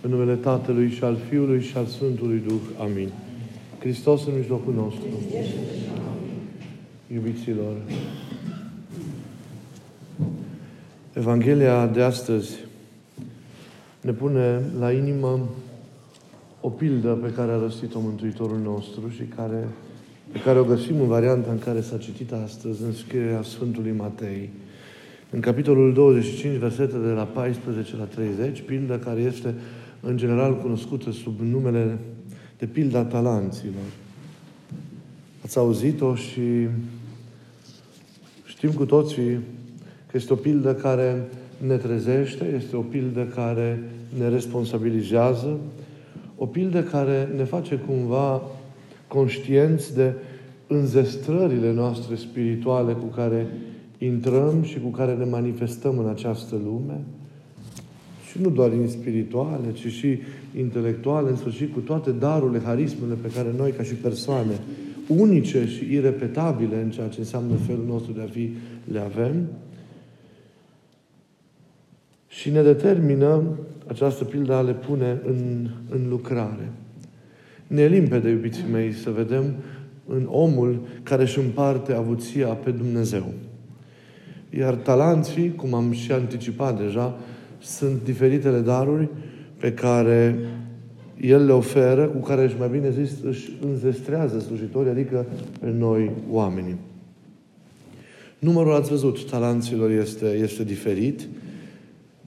În numele Tatălui și al Fiului și al Sfântului Duh. Amin. Hristos în mijlocul nostru. Iubiților, Evanghelia de astăzi ne pune la inimă o pildă pe care a răstit-o Mântuitorul nostru și care, pe care o găsim în varianta în care s-a citit astăzi în scrierea Sfântului Matei. În capitolul 25, versetele de la 14 la 30, pildă care este în general cunoscută sub numele de pilda talanților. Ați auzit-o și știm cu toții că este o pildă care ne trezește, este o pildă care ne responsabilizează, o pildă care ne face cumva conștienți de înzestrările noastre spirituale cu care intrăm și cu care ne manifestăm în această lume, și nu doar în spirituale, ci și intelectuale, în sfârșit cu toate darurile, harismele pe care noi, ca și persoane, unice și irepetabile în ceea ce înseamnă felul nostru de a fi, le avem. Și ne determină această pildă a le pune în, în lucrare. Ne e limpede, iubiții mei, să vedem în omul care își împarte avuția pe Dumnezeu. Iar talanții, cum am și anticipat deja, sunt diferitele daruri pe care El le oferă, cu care își mai bine zis își înzestrează slujitorii, adică pe noi oamenii. Numărul, ați văzut, talanților este, este diferit,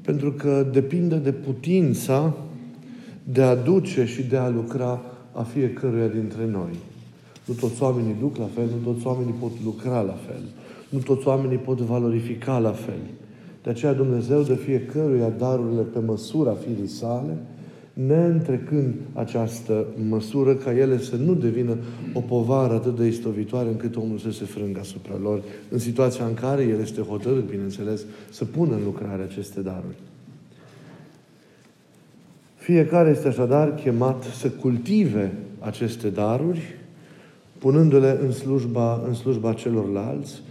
pentru că depinde de putința de a duce și de a lucra a fiecăruia dintre noi. Nu toți oamenii duc la fel, nu toți oamenii pot lucra la fel. Nu toți oamenii pot valorifica la fel. De aceea Dumnezeu de fiecăruia darurile pe măsura firii sale, neîntrecând această măsură ca ele să nu devină o povară atât de istovitoare încât omul să se frângă asupra lor, în situația în care el este hotărât, bineînțeles, să pună în lucrare aceste daruri. Fiecare este așadar chemat să cultive aceste daruri, punându-le în slujba, în slujba celorlalți,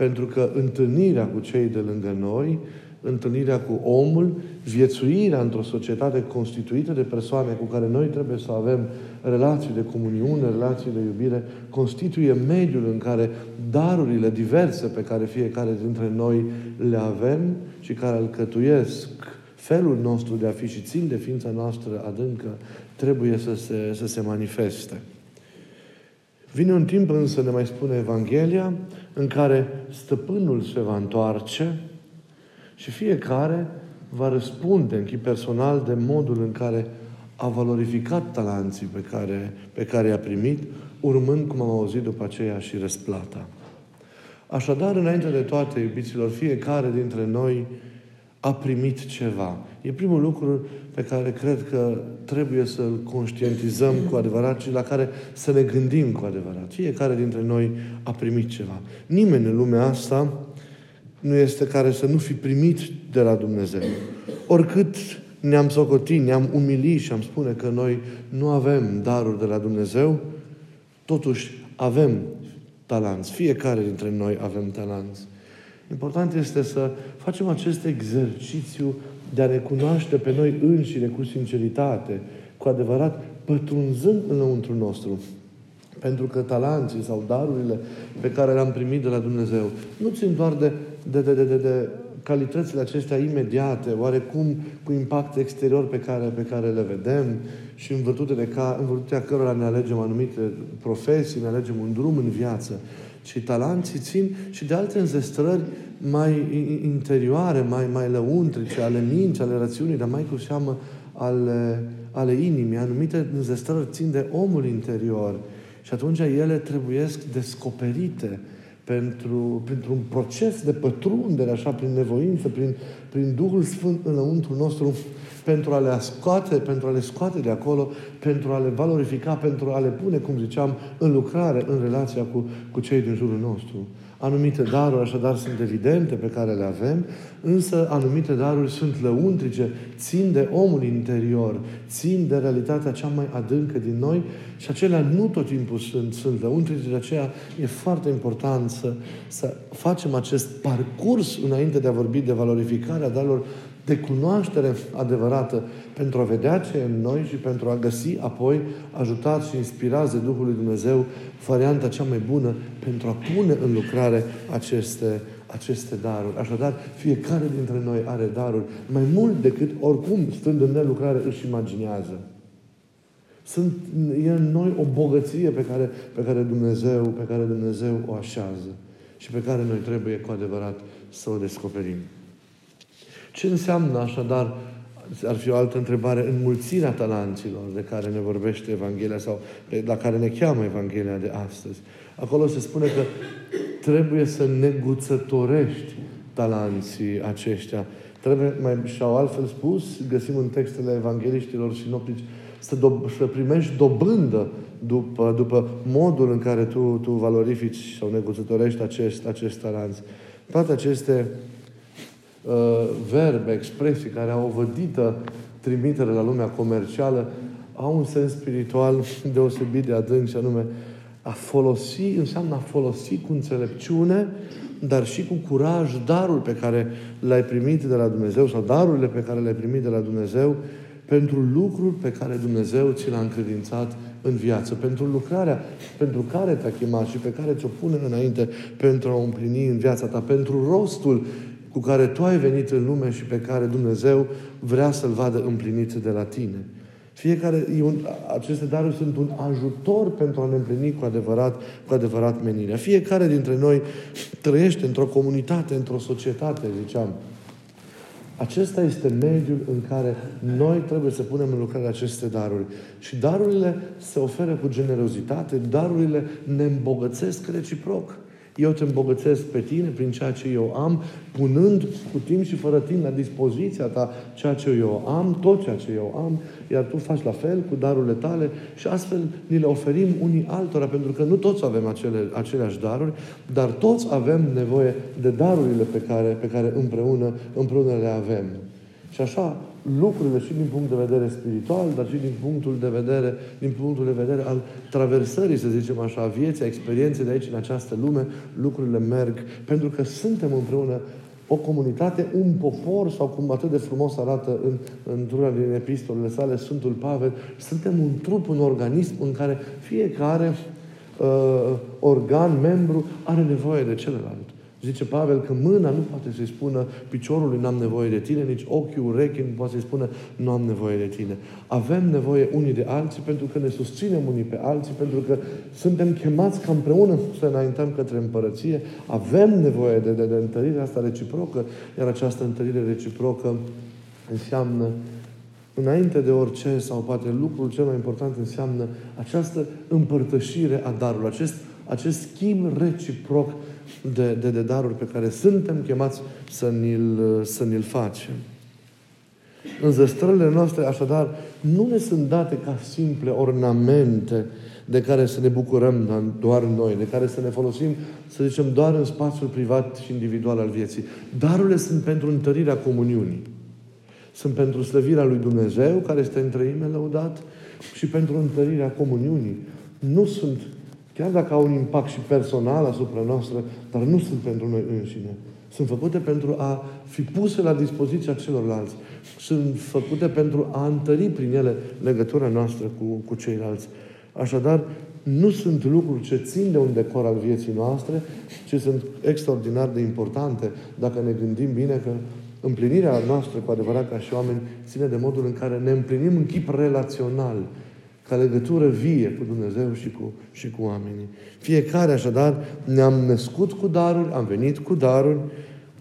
pentru că întâlnirea cu cei de lângă noi, întâlnirea cu omul, viețuirea într-o societate constituită de persoane cu care noi trebuie să avem relații de comuniune, relații de iubire, constituie mediul în care darurile diverse pe care fiecare dintre noi le avem și care alcătuiesc felul nostru de a fi și țin de ființa noastră adâncă, trebuie să se, să se manifeste. Vine un timp însă, ne mai spune Evanghelia, în care stăpânul se va întoarce și fiecare va răspunde în chip personal de modul în care a valorificat talanții pe care, pe care i-a primit, urmând, cum am auzit după aceea, și răsplata. Așadar, înainte de toate, iubiților, fiecare dintre noi a primit ceva. E primul lucru pe care cred că trebuie să-l conștientizăm cu adevărat și la care să ne gândim cu adevărat. Fiecare dintre noi a primit ceva. Nimeni în lumea asta nu este care să nu fi primit de la Dumnezeu. Oricât ne-am socotit, ne-am umilit și am spune că noi nu avem daruri de la Dumnezeu, totuși avem talanți. Fiecare dintre noi avem talanți. Important este să facem acest exercițiu de a ne cunoaște pe noi înșine cu sinceritate, cu adevărat, pătrunzând înăuntru nostru. Pentru că talanții sau darurile pe care le-am primit de la Dumnezeu nu țin doar de, de, de, de, de, de calitățile acestea imediate, oarecum cu impact exterior pe care, pe care le vedem și în virtutea, de ca, în virtutea cărora ne alegem anumite profesii, ne alegem un drum în viață, ci talanții țin și de alte înzestrări mai interioare, mai, mai lăuntrice, ale minții, ale rațiunii, dar mai cu seamă ale, ale inimii. Anumite înzestrări țin de omul interior și atunci ele trebuiesc descoperite pentru, pentru un proces de pătrundere, așa, prin nevoință, prin, prin Duhul Sfânt înăuntru nostru, pentru a le scoate, pentru a le scoate de acolo, pentru a le valorifica, pentru a le pune, cum ziceam, în lucrare, în relația cu, cu cei din jurul nostru. Anumite daruri, așadar, sunt evidente pe care le avem, însă anumite daruri sunt lăuntrice, țin de omul interior, țin de realitatea cea mai adâncă din noi și acelea nu tot timpul sunt, sunt lăuntrice, de aceea e foarte important să, să facem acest parcurs înainte de a vorbi de valorificarea darurilor, de cunoaștere adevărată pentru a vedea ce e în noi și pentru a găsi apoi, ajutat și inspirați de Duhul lui Dumnezeu, varianta cea mai bună pentru a pune în lucrare aceste, aceste daruri. Așadar, fiecare dintre noi are daruri mai mult decât oricum, stând în nelucrare, își imaginează. Sunt, e în noi o bogăție pe care, pe care Dumnezeu, pe care Dumnezeu o așează și pe care noi trebuie cu adevărat să o descoperim. Ce înseamnă așadar, ar fi o altă întrebare, înmulțirea talanților de care ne vorbește Evanghelia sau la care ne cheamă Evanghelia de astăzi? Acolo se spune că trebuie să neguțătorești talanții aceștia. Trebuie, mai și-au altfel spus, găsim în textele evangeliștilor și noptici, să, do- să primești dobândă după, după modul în care tu, tu valorifici sau neguțătorești acest, acest talanț. Toate aceste uh, verbe, expresii care au o vădită trimitere la lumea comercială au un sens spiritual deosebit de adânc și anume a folosi înseamnă a folosi cu înțelepciune, dar și cu curaj darul pe care l-ai primit de la Dumnezeu sau darurile pe care le-ai primit de la Dumnezeu pentru lucruri pe care Dumnezeu ți l-a încredințat în viață, pentru lucrarea pentru care te-a chemat și pe care ți-o pune înainte pentru a o împlini în viața ta, pentru rostul cu care tu ai venit în lume și pe care Dumnezeu vrea să-l vadă împlinit de la tine. Fiecare, un, aceste daruri sunt un ajutor pentru a ne împlini cu adevărat, cu adevărat menirea. Fiecare dintre noi trăiește într-o comunitate, într-o societate, ziceam. Acesta este mediul în care noi trebuie să punem în lucrare aceste daruri. Și darurile se oferă cu generozitate, darurile ne îmbogățesc reciproc. Eu te îmbogățesc pe tine prin ceea ce eu am, punând cu timp și fără timp la dispoziția ta ceea ce eu am, tot ceea ce eu am, iar tu faci la fel cu darurile tale și astfel ni le oferim unii altora, pentru că nu toți avem acele, aceleași daruri, dar toți avem nevoie de darurile pe care, pe care împreună, împreună le avem. Și așa, lucrurile și din punct de vedere spiritual, dar și din punctul de vedere, din punctul de vedere al traversării, să zicem așa, a vieții, a experienței de aici în această lume, lucrurile merg pentru că suntem împreună o comunitate, un popor, sau cum atât de frumos arată în, într-una din epistolele sale Sfântul Pavel, suntem un trup, un organism în care fiecare uh, organ, membru, are nevoie de celălalt. Zice Pavel că mâna nu poate să-i spună piciorului n-am nevoie de tine, nici ochiul, urechii nu poate să-i spună nu am nevoie de tine. Avem nevoie unii de alții pentru că ne susținem unii pe alții, pentru că suntem chemați ca împreună să înaintăm către împărăție. Avem nevoie de, de, de întărire asta reciprocă, iar această întărire reciprocă înseamnă înainte de orice, sau poate lucrul cel mai important înseamnă această împărtășire a darului, acest, acest schimb reciproc de, de, de daruri pe care suntem chemați să ni-l, să ni-l facem. Înzestrările noastre, așadar, nu ne sunt date ca simple ornamente de care să ne bucurăm doar noi, de care să ne folosim, să zicem, doar în spațiul privat și individual al vieții. Darurile sunt pentru întărirea comuniunii. Sunt pentru slăvirea lui Dumnezeu, care este în treime lăudat, și pentru întărirea comuniunii. Nu sunt Chiar dacă au un impact și personal asupra noastră, dar nu sunt pentru noi înșine. Sunt făcute pentru a fi puse la dispoziția celorlalți. Sunt făcute pentru a întări prin ele legătura noastră cu, cu ceilalți. Așadar, nu sunt lucruri ce țin de un decor al vieții noastre, ci sunt extraordinar de importante dacă ne gândim bine că împlinirea noastră cu adevărat ca și oameni ține de modul în care ne împlinim în chip relațional ca legătură vie cu Dumnezeu și cu, și cu oamenii. Fiecare, așadar, ne-am născut cu daruri, am venit cu daruri,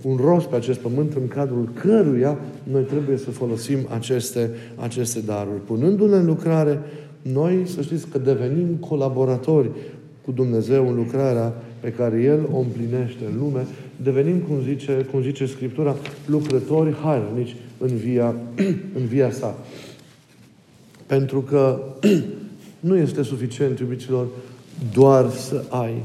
cu un rost pe acest pământ în cadrul căruia noi trebuie să folosim aceste, aceste daruri. Punându-le în lucrare, noi să știți că devenim colaboratori cu Dumnezeu în lucrarea pe care El o împlinește în lume, devenim, cum zice, cum zice Scriptura, lucrători harnici în via, în via sa. Pentru că nu este suficient, iubiților, doar să ai,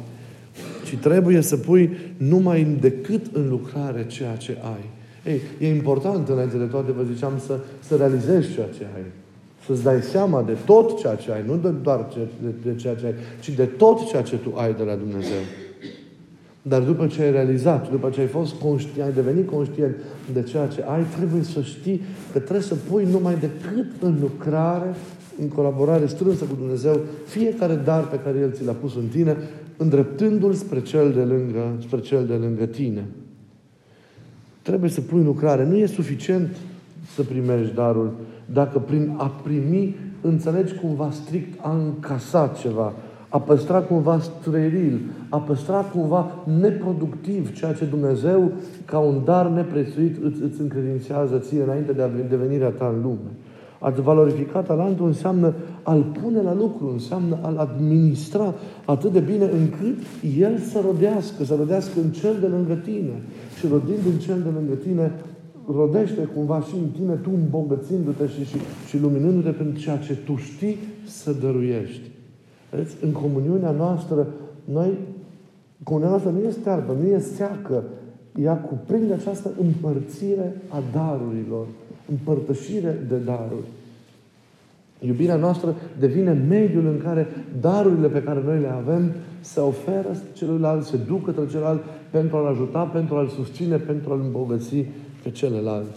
ci trebuie să pui numai decât în lucrare ceea ce ai. Ei, e important înainte de toate, vă ziceam, să, să realizezi ceea ce ai. Să-ți dai seama de tot ceea ce ai, nu de doar ce, de, de ceea ce ai, ci de tot ceea ce tu ai de la Dumnezeu. Dar după ce ai realizat, după ce ai fost conștient, ai devenit conștient de ceea ce ai, trebuie să știi că trebuie să pui numai decât în lucrare, în colaborare strânsă cu Dumnezeu, fiecare dar pe care El ți l-a pus în tine, îndreptându-l spre cel de lângă, spre cel de lângă tine. Trebuie să pui în lucrare. Nu e suficient să primești darul dacă prin a primi înțelegi cumva strict a încasat ceva, a păstra cumva steril, a păstra cumva neproductiv ceea ce Dumnezeu, ca un dar neprețuit, îți, îți încredințează ție înainte de devenirea ta în lume. A-ți valorifica talentul înseamnă a-l pune la lucru, înseamnă a-l administra atât de bine încât el să rodească, să rodească în cel de lângă tine. Și rodind în cel de lângă tine, rodește cumva și în tine, tu îmbogățindu-te și, și, și luminându-te pentru ceea ce tu știi să dăruiești. Vedeți? În comuniunea noastră, noi, comuniunea noastră nu este stearpă, nu e seacă. Ea cuprinde această împărțire a darurilor, împărtășire de daruri. Iubirea noastră devine mediul în care darurile pe care noi le avem se oferă celuilalt, se duc către celălalt pentru a-l ajuta, pentru a-l susține, pentru a-l îmbogăți pe celălalt.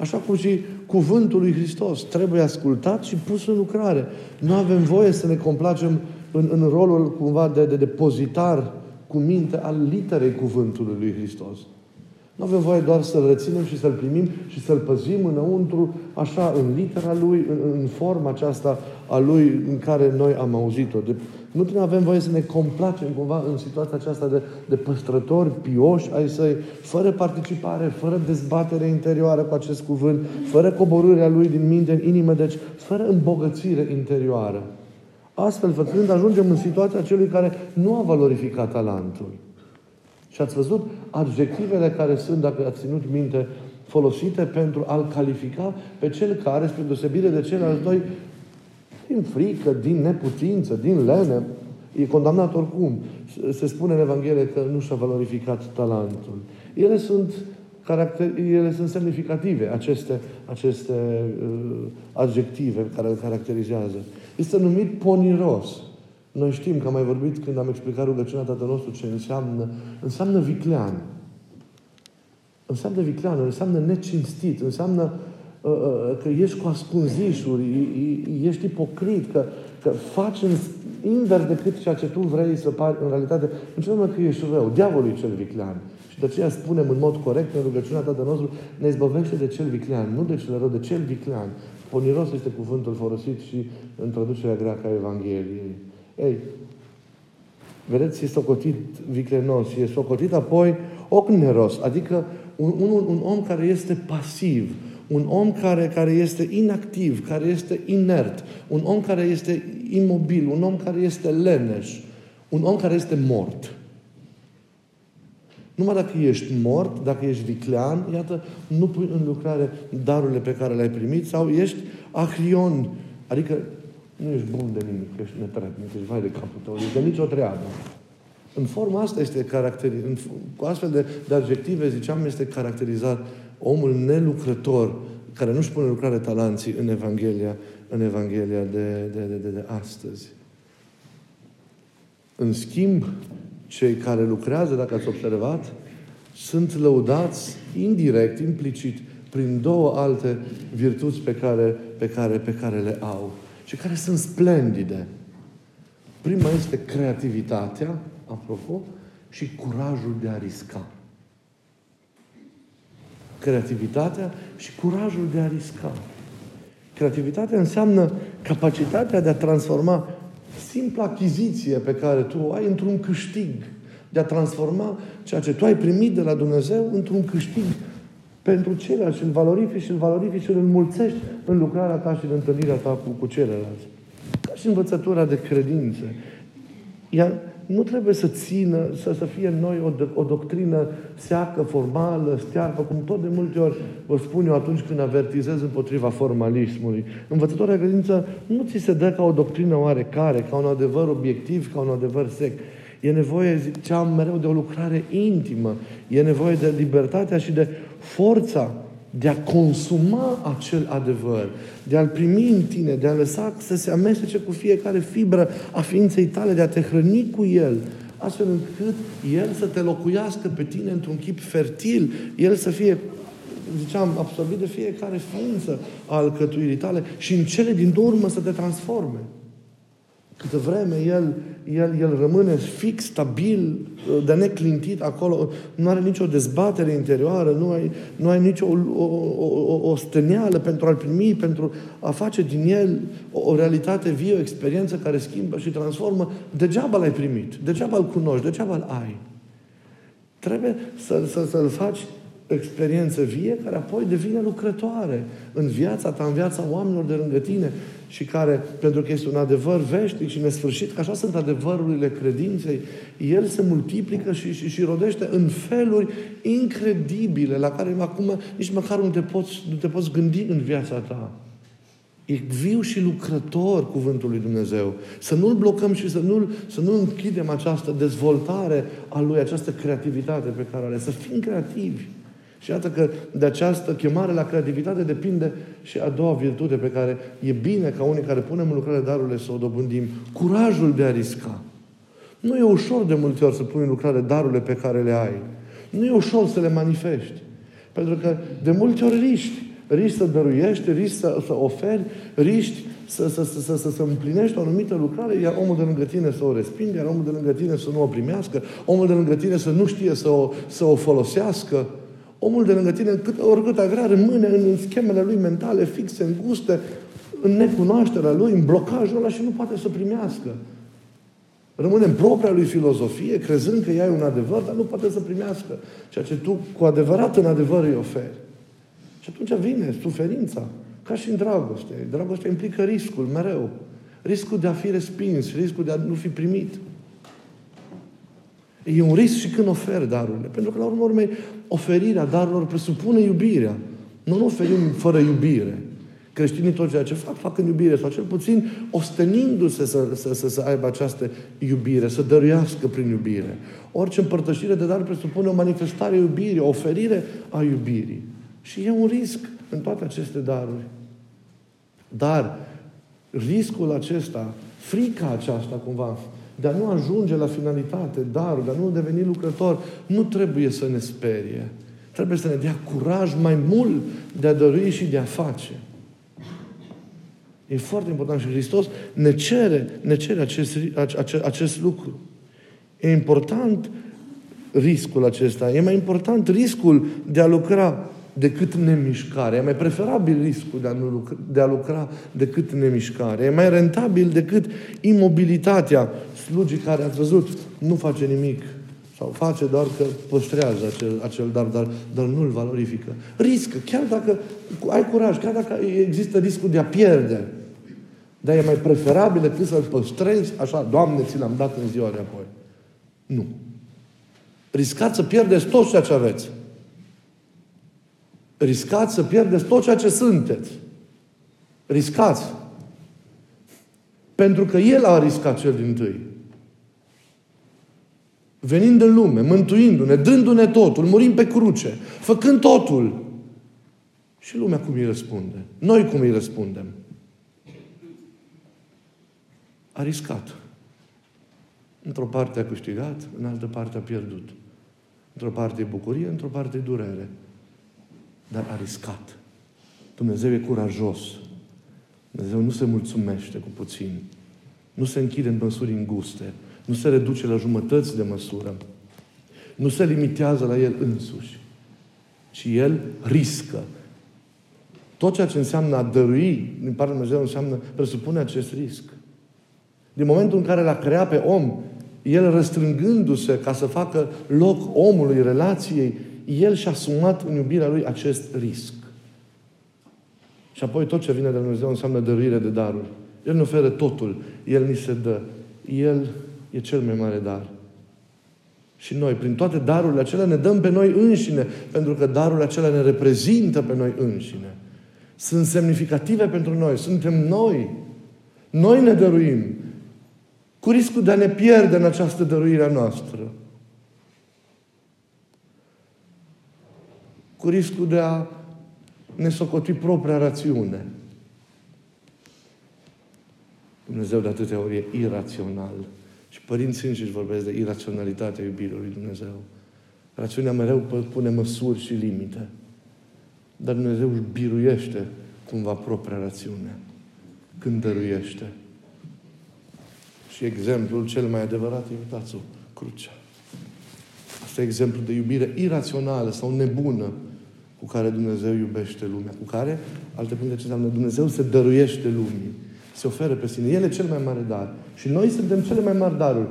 Așa cum și cuvântul lui Hristos trebuie ascultat și pus în lucrare. Nu avem voie să ne complacem în, în rolul cumva de, de depozitar cu minte al literei cuvântului lui Hristos. Nu avem voie doar să-L reținem și să-L primim și să-L păzim înăuntru, așa, în litera Lui, în, în forma aceasta a Lui în care noi am auzit-o. De, nu prea avem voie să ne complacem cumva în situația aceasta de, de păstrători pioși ai săi, fără participare, fără dezbatere interioară cu acest cuvânt, fără coborârea lui din minte în inimă, deci fără îmbogățire interioară. Astfel, făcând, ajungem în situația celui care nu a valorificat talentul. Și ați văzut adjectivele care sunt, dacă ați ținut minte, folosite pentru a-l califica pe cel care, spre deosebire de ceilalți doi, din frică, din neputință, din lene, e condamnat oricum. Se spune în Evanghelie că nu și-a valorificat talentul. Ele sunt, caracter, ele sunt semnificative, aceste, aceste uh, adjective care îl caracterizează. Este numit poniros. Noi știm că am mai vorbit când am explicat rugăciunea Tatăl nostru ce înseamnă. Înseamnă viclean. Înseamnă viclean, înseamnă necinstit, înseamnă uh, uh, că ești cu ascunzișuri, ești ipocrit, că, că faci în, invers decât ceea ce tu vrei să pari în realitate. Înseamnă că ești rău. Diavolul e cel viclean. Și de aceea spunem în mod corect în rugăciunea Tatăl nostru, ne izbăvește de cel viclean, nu de cel rău, de cel viclean. Poniros este cuvântul folosit și în traducerea greacă a Evangheliei. Ei, vedeți, e socotit viclenos, e socotit apoi ogneros, adică un, un, un om care este pasiv, un om care, care este inactiv, care este inert, un om care este imobil, un om care este leneș, un om care este mort. Numai dacă ești mort, dacă ești viclean, iată, nu pui în lucrare darurile pe care le-ai primit sau ești ahrion, adică nu ești bun de nimic, ești netrebnic, ești vai de capul tău, ești de nicio treabă. În forma asta este caracterizat, cu astfel de, de adjective, ziceam, este caracterizat omul nelucrător, care nu-și pune lucrare talanții în Evanghelia, în Evanghelia de, de, de, de, de astăzi. În schimb, cei care lucrează, dacă ați observat, sunt lăudați indirect, implicit, prin două alte virtuți pe care, pe care, pe care le au și care sunt splendide. Prima este creativitatea, apropo, și curajul de a risca. Creativitatea și curajul de a risca. Creativitatea înseamnă capacitatea de a transforma simpla achiziție pe care tu o ai într-un câștig. De a transforma ceea ce tu ai primit de la Dumnezeu într-un câștig pentru ceilalți și îl valorifici și îl valorifici și îl înmulțești în lucrarea ta și în întâlnirea ta cu, cu ceilalți. Ca și învățătura de credință. Ea nu trebuie să țină, să, să fie în noi o, o doctrină seacă, formală, stearpă, cum tot de multe ori vă spun eu atunci când avertizez împotriva formalismului. Învățătoarea de credință nu ți se dă ca o doctrină oarecare, ca un adevăr obiectiv, ca un adevăr sec. E nevoie, ziceam mereu, de o lucrare intimă. E nevoie de libertatea și de forța de a consuma acel adevăr, de a-l primi în tine, de a lăsa să se amestece cu fiecare fibră a ființei tale, de a te hrăni cu el, astfel încât El să te locuiască pe tine într-un chip fertil, El să fie ziceam, absorbit de fiecare ființă a alcătuirii tale și în cele din urmă să te transforme. Câtă vreme el, el, el rămâne fix, stabil, de neclintit acolo, nu are nicio dezbatere interioară, nu ai, nu ai nicio o, o, o, o stăneală pentru a-l primi, pentru a face din el o, o realitate vie, o experiență care schimbă și transformă, degeaba l-ai primit, degeaba îl cunoști, degeaba îl ai. Trebuie să, să, să-l faci experiență vie care apoi devine lucrătoare în viața ta, în viața oamenilor de lângă tine și care, pentru că este un adevăr veșnic și nesfârșit, că așa sunt adevărurile credinței, el se multiplică și, și, și rodește în feluri incredibile la care acum nici măcar nu te poți, nu te poți gândi în viața ta. E viu și lucrător cuvântul lui Dumnezeu. Să nu-l blocăm și să nu, să nu închidem această dezvoltare a lui, această creativitate pe care are. Să fim creativi. Și iată că de această chemare la creativitate depinde și a doua virtute pe care e bine ca unii care punem în lucrare darurile să o dobândim. Curajul de a risca. Nu e ușor de multe ori să pui în lucrare darurile pe care le ai. Nu e ușor să le manifesti. Pentru că de multe ori riști. Riști să dăruiești, riști să, să oferi, riști să, să, să, să, să, să împlinești o anumită lucrare, iar omul de lângă tine să o respingă, iar omul de lângă tine să nu o primească, omul de lângă tine să nu știe să o, să o folosească. Omul de lângă tine, cât, oricât ar vrea, rămâne în schemele lui mentale fixe, înguste, în necunoașterea lui, în blocajul ăla și nu poate să primească. Rămâne în propria lui filozofie, crezând că ea e un adevăr, dar nu poate să primească ceea ce tu cu adevărat în adevăr îi oferi. Și atunci vine suferința, ca și în dragoste. Dragostea implică riscul, mereu. Riscul de a fi respins, riscul de a nu fi primit. E un risc și când oferi darurile. Pentru că, la urmă urmei, oferirea darurilor presupune iubirea. Nu nu oferim fără iubire. Creștinii tot ceea ce fac, fac în iubire, sau cel puțin ostenindu-se să, să, să, să aibă această iubire, să dăruiască prin iubire. Orice împărtășire de dar presupune o manifestare a iubirii, o oferire a iubirii. Și e un risc în toate aceste daruri. Dar riscul acesta, frica aceasta cumva, de a nu ajunge la finalitate, darul, de a nu deveni lucrător, nu trebuie să ne sperie. Trebuie să ne dea curaj mai mult de a dărui și de a face. E foarte important și Hristos ne cere, ne cere acest, acest, acest lucru. E important riscul acesta. E mai important riscul de a lucra decât nemișcare. E mai preferabil riscul de a, nu lucra, de a lucra decât nemișcare. E mai rentabil decât imobilitatea slugii care, ați văzut, nu face nimic sau face doar că păstrează acel, acel dar, dar, dar nu-l valorifică. Riscă, chiar dacă ai curaj, chiar dacă există riscul de a pierde. Dar e mai preferabil decât să-l păstrezi așa, Doamne, ți l-am dat în ziua de apoi. Nu. Riscați să pierdeți tot ceea ce aveți riscați să pierdeți tot ceea ce sunteți. Riscați. Pentru că El a riscat cel din tâi. Venind în lume, mântuindu-ne, dându-ne totul, murim pe cruce, făcând totul. Și lumea cum îi răspunde? Noi cum îi răspundem? A riscat. Într-o parte a câștigat, în altă parte a pierdut. Într-o parte e bucurie, într-o parte e durere dar a riscat. Dumnezeu e curajos. Dumnezeu nu se mulțumește cu puțin. Nu se închide în măsuri înguste. Nu se reduce la jumătăți de măsură. Nu se limitează la El însuși. Ci El riscă. Tot ceea ce înseamnă a dărui din partea Dumnezeu înseamnă, presupune acest risc. Din momentul în care l-a creat pe om, El răstrângându-se ca să facă loc omului, relației, el și-a asumat în iubirea Lui acest risc. Și apoi tot ce vine de la Dumnezeu înseamnă dăruire de daruri. El ne oferă totul. El ni se dă. El e cel mai mare dar. Și noi, prin toate darurile acelea, ne dăm pe noi înșine, pentru că darurile acelea ne reprezintă pe noi înșine. Sunt semnificative pentru noi. Suntem noi. Noi ne dăruim. Cu riscul de a ne pierde în această dăruire a noastră. Cu riscul de a ne socoti propria rațiune. Dumnezeu de atâtea ori e irațional. Și părinții înșiși vorbesc de iraționalitatea iubirii lui Dumnezeu. Rațiunea mereu pune măsuri și limite. Dar Dumnezeu își biruiește cumva propria rațiune când dăruiește. Și exemplul cel mai adevărat e, uitați-o, crucea. Asta e exemplu de iubire irațională sau nebună cu care Dumnezeu iubește lumea. Cu care, alte puncte ce înseamnă, Dumnezeu se dăruiește lumii. Se oferă pe sine. El e cel mai mare dar. Și noi suntem cele mai mari daruri.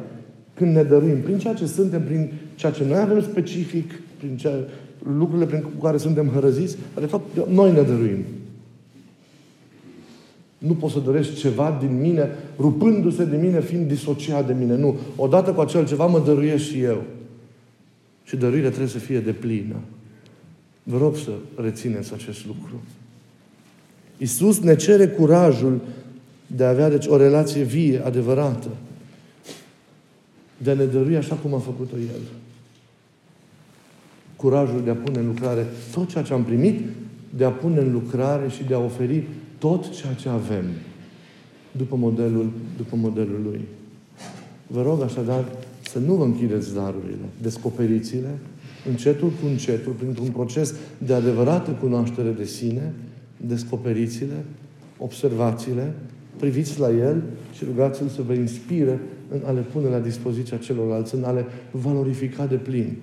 Când ne dăruim, prin ceea ce suntem, prin ceea ce noi avem specific, prin ceea, lucrurile prin care suntem hărăziți, de fapt, noi ne dăruim. Nu poți să dorești ceva din mine, rupându-se de mine, fiind disociat de mine. Nu. Odată cu acel ceva mă dăruiesc și eu. Și dăruirea trebuie să fie de plină. Vă rog să rețineți acest lucru. Iisus ne cere curajul de a avea deci o relație vie, adevărată. De a ne dărui așa cum a făcut-o El. Curajul de a pune în lucrare tot ceea ce am primit, de a pune în lucrare și de a oferi tot ceea ce avem după modelul, după modelul Lui. Vă rog așadar să nu vă închideți darurile, descoperiți-le, încetul cu încetul, printr-un proces de adevărată cunoaștere de sine, descoperiți-le, observați-le, priviți la El și rugați-L să vă inspire în a le pune la dispoziția celorlalți, în a le valorifica de plin.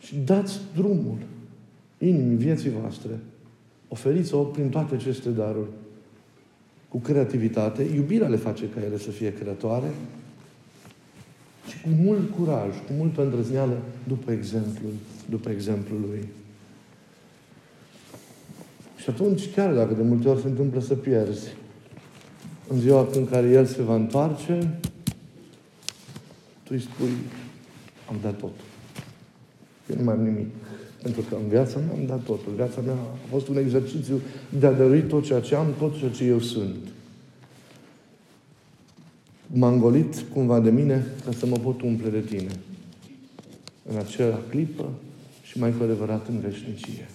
Și dați drumul inimii vieții voastre. Oferiți-o prin toate aceste daruri. Cu creativitate. Iubirea le face ca ele să fie creatoare, și cu mult curaj, cu multă îndrăzneală, după exemplul, după exemplul lui. Și atunci, chiar dacă de multe ori se întâmplă să pierzi, în ziua în care El se va întoarce, tu îi spui, am dat totul. Eu nu mai am nimic. Pentru că în viața mea am dat totul. Viața mea a fost un exercițiu de a dărui tot ceea ce am, tot ceea ce eu sunt m-am golit cumva de mine ca să mă pot umple de tine. În acea clipă și mai cu adevărat în veșnicie.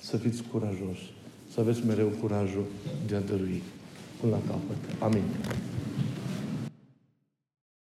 Să fiți curajoși. Să aveți mereu curajul de a dărui până la capăt. Amin.